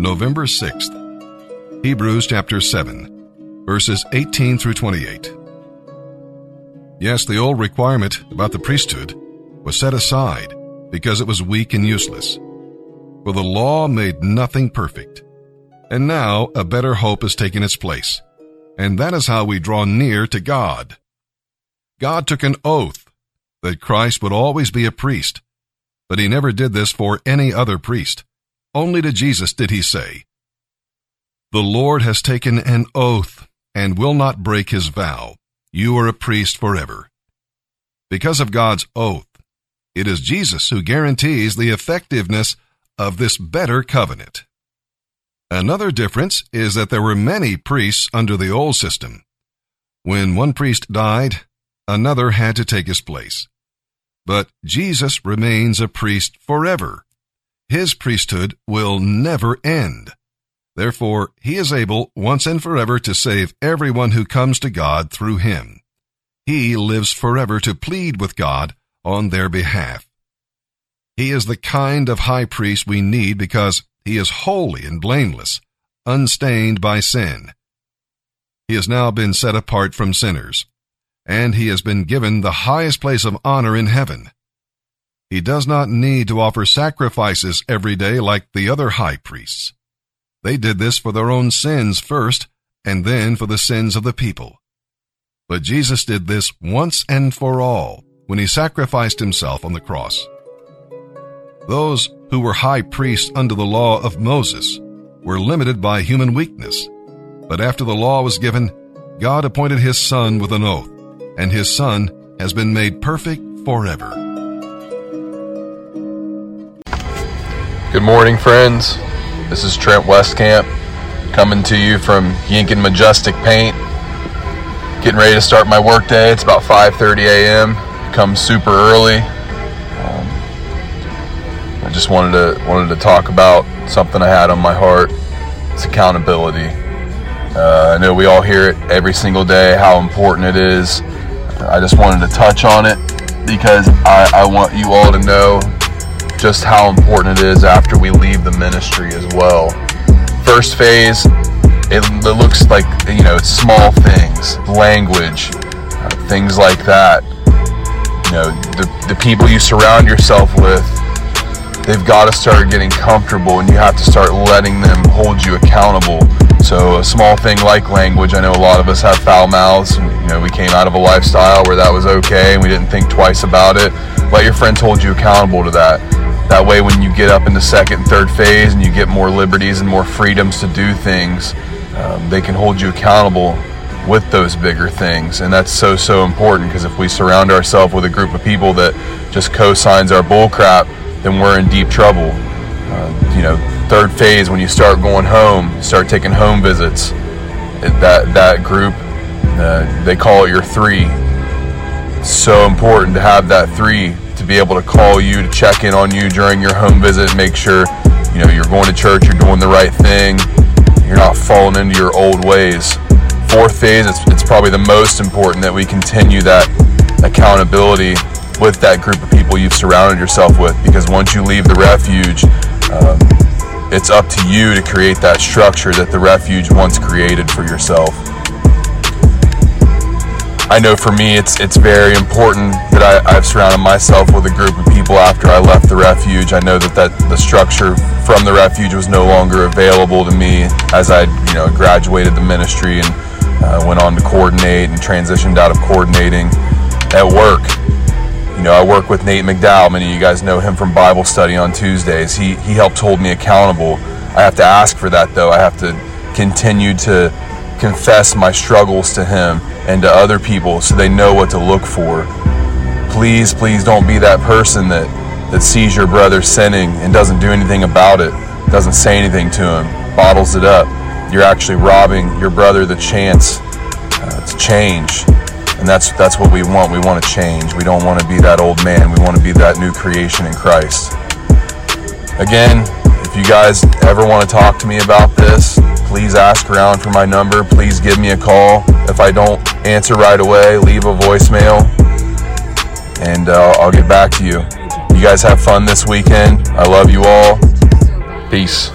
November 6th. Hebrews chapter 7, verses 18 through 28. Yes, the old requirement about the priesthood was set aside because it was weak and useless. For the law made nothing perfect. And now a better hope has taken its place. And that is how we draw near to God. God took an oath that Christ would always be a priest, but he never did this for any other priest. Only to Jesus did he say, The Lord has taken an oath and will not break his vow. You are a priest forever. Because of God's oath, it is Jesus who guarantees the effectiveness of this better covenant. Another difference is that there were many priests under the old system. When one priest died, another had to take his place. But Jesus remains a priest forever. His priesthood will never end. Therefore, he is able once and forever to save everyone who comes to God through him. He lives forever to plead with God on their behalf. He is the kind of high priest we need because he is holy and blameless, unstained by sin. He has now been set apart from sinners, and he has been given the highest place of honor in heaven. He does not need to offer sacrifices every day like the other high priests. They did this for their own sins first, and then for the sins of the people. But Jesus did this once and for all when he sacrificed himself on the cross. Those who were high priests under the law of Moses were limited by human weakness. But after the law was given, God appointed his son with an oath, and his son has been made perfect forever. Good morning, friends. This is Trent Westcamp coming to you from Yinkin Majestic Paint. Getting ready to start my workday. It's about 5:30 a.m. Come super early. Um, I just wanted to wanted to talk about something I had on my heart. It's accountability. Uh, I know we all hear it every single day how important it is. I just wanted to touch on it because I, I want you all to know just how important it is after we leave the ministry as well. First phase, it, it looks like, you know, it's small things, language, uh, things like that. You know, the, the people you surround yourself with, they've got to start getting comfortable and you have to start letting them hold you accountable. So a small thing like language, I know a lot of us have foul mouths. And, you know, we came out of a lifestyle where that was okay and we didn't think twice about it. Let your friends hold you accountable to that. That way, when you get up in the second and third phase and you get more liberties and more freedoms to do things, um, they can hold you accountable with those bigger things. And that's so, so important because if we surround ourselves with a group of people that just co-signs our bullcrap, then we're in deep trouble. Uh, you know, third phase, when you start going home, start taking home visits, that, that group, uh, they call it your three. It's so important to have that three to be able to call you to check in on you during your home visit, make sure you know you're going to church, you're doing the right thing, you're not falling into your old ways. Fourth phase, it's, it's probably the most important that we continue that accountability with that group of people you've surrounded yourself with because once you leave the refuge, um, it's up to you to create that structure that the refuge once created for yourself. I know for me, it's it's very important that I, I've surrounded myself with a group of people after I left the refuge. I know that, that the structure from the refuge was no longer available to me as I you know graduated the ministry and uh, went on to coordinate and transitioned out of coordinating at work. You know, I work with Nate McDowell. Many of you guys know him from Bible study on Tuesdays. He he helps hold me accountable. I have to ask for that though. I have to continue to confess my struggles to him and to other people so they know what to look for. Please, please don't be that person that, that sees your brother sinning and doesn't do anything about it, doesn't say anything to him, bottles it up. You're actually robbing your brother the chance uh, to change. And that's that's what we want. We want to change. We don't want to be that old man. We want to be that new creation in Christ. Again, if you guys ever want to talk to me about this, please ask around for my number. Please give me a call. If I don't answer right away, leave a voicemail and uh, I'll get back to you. You guys have fun this weekend. I love you all. Peace.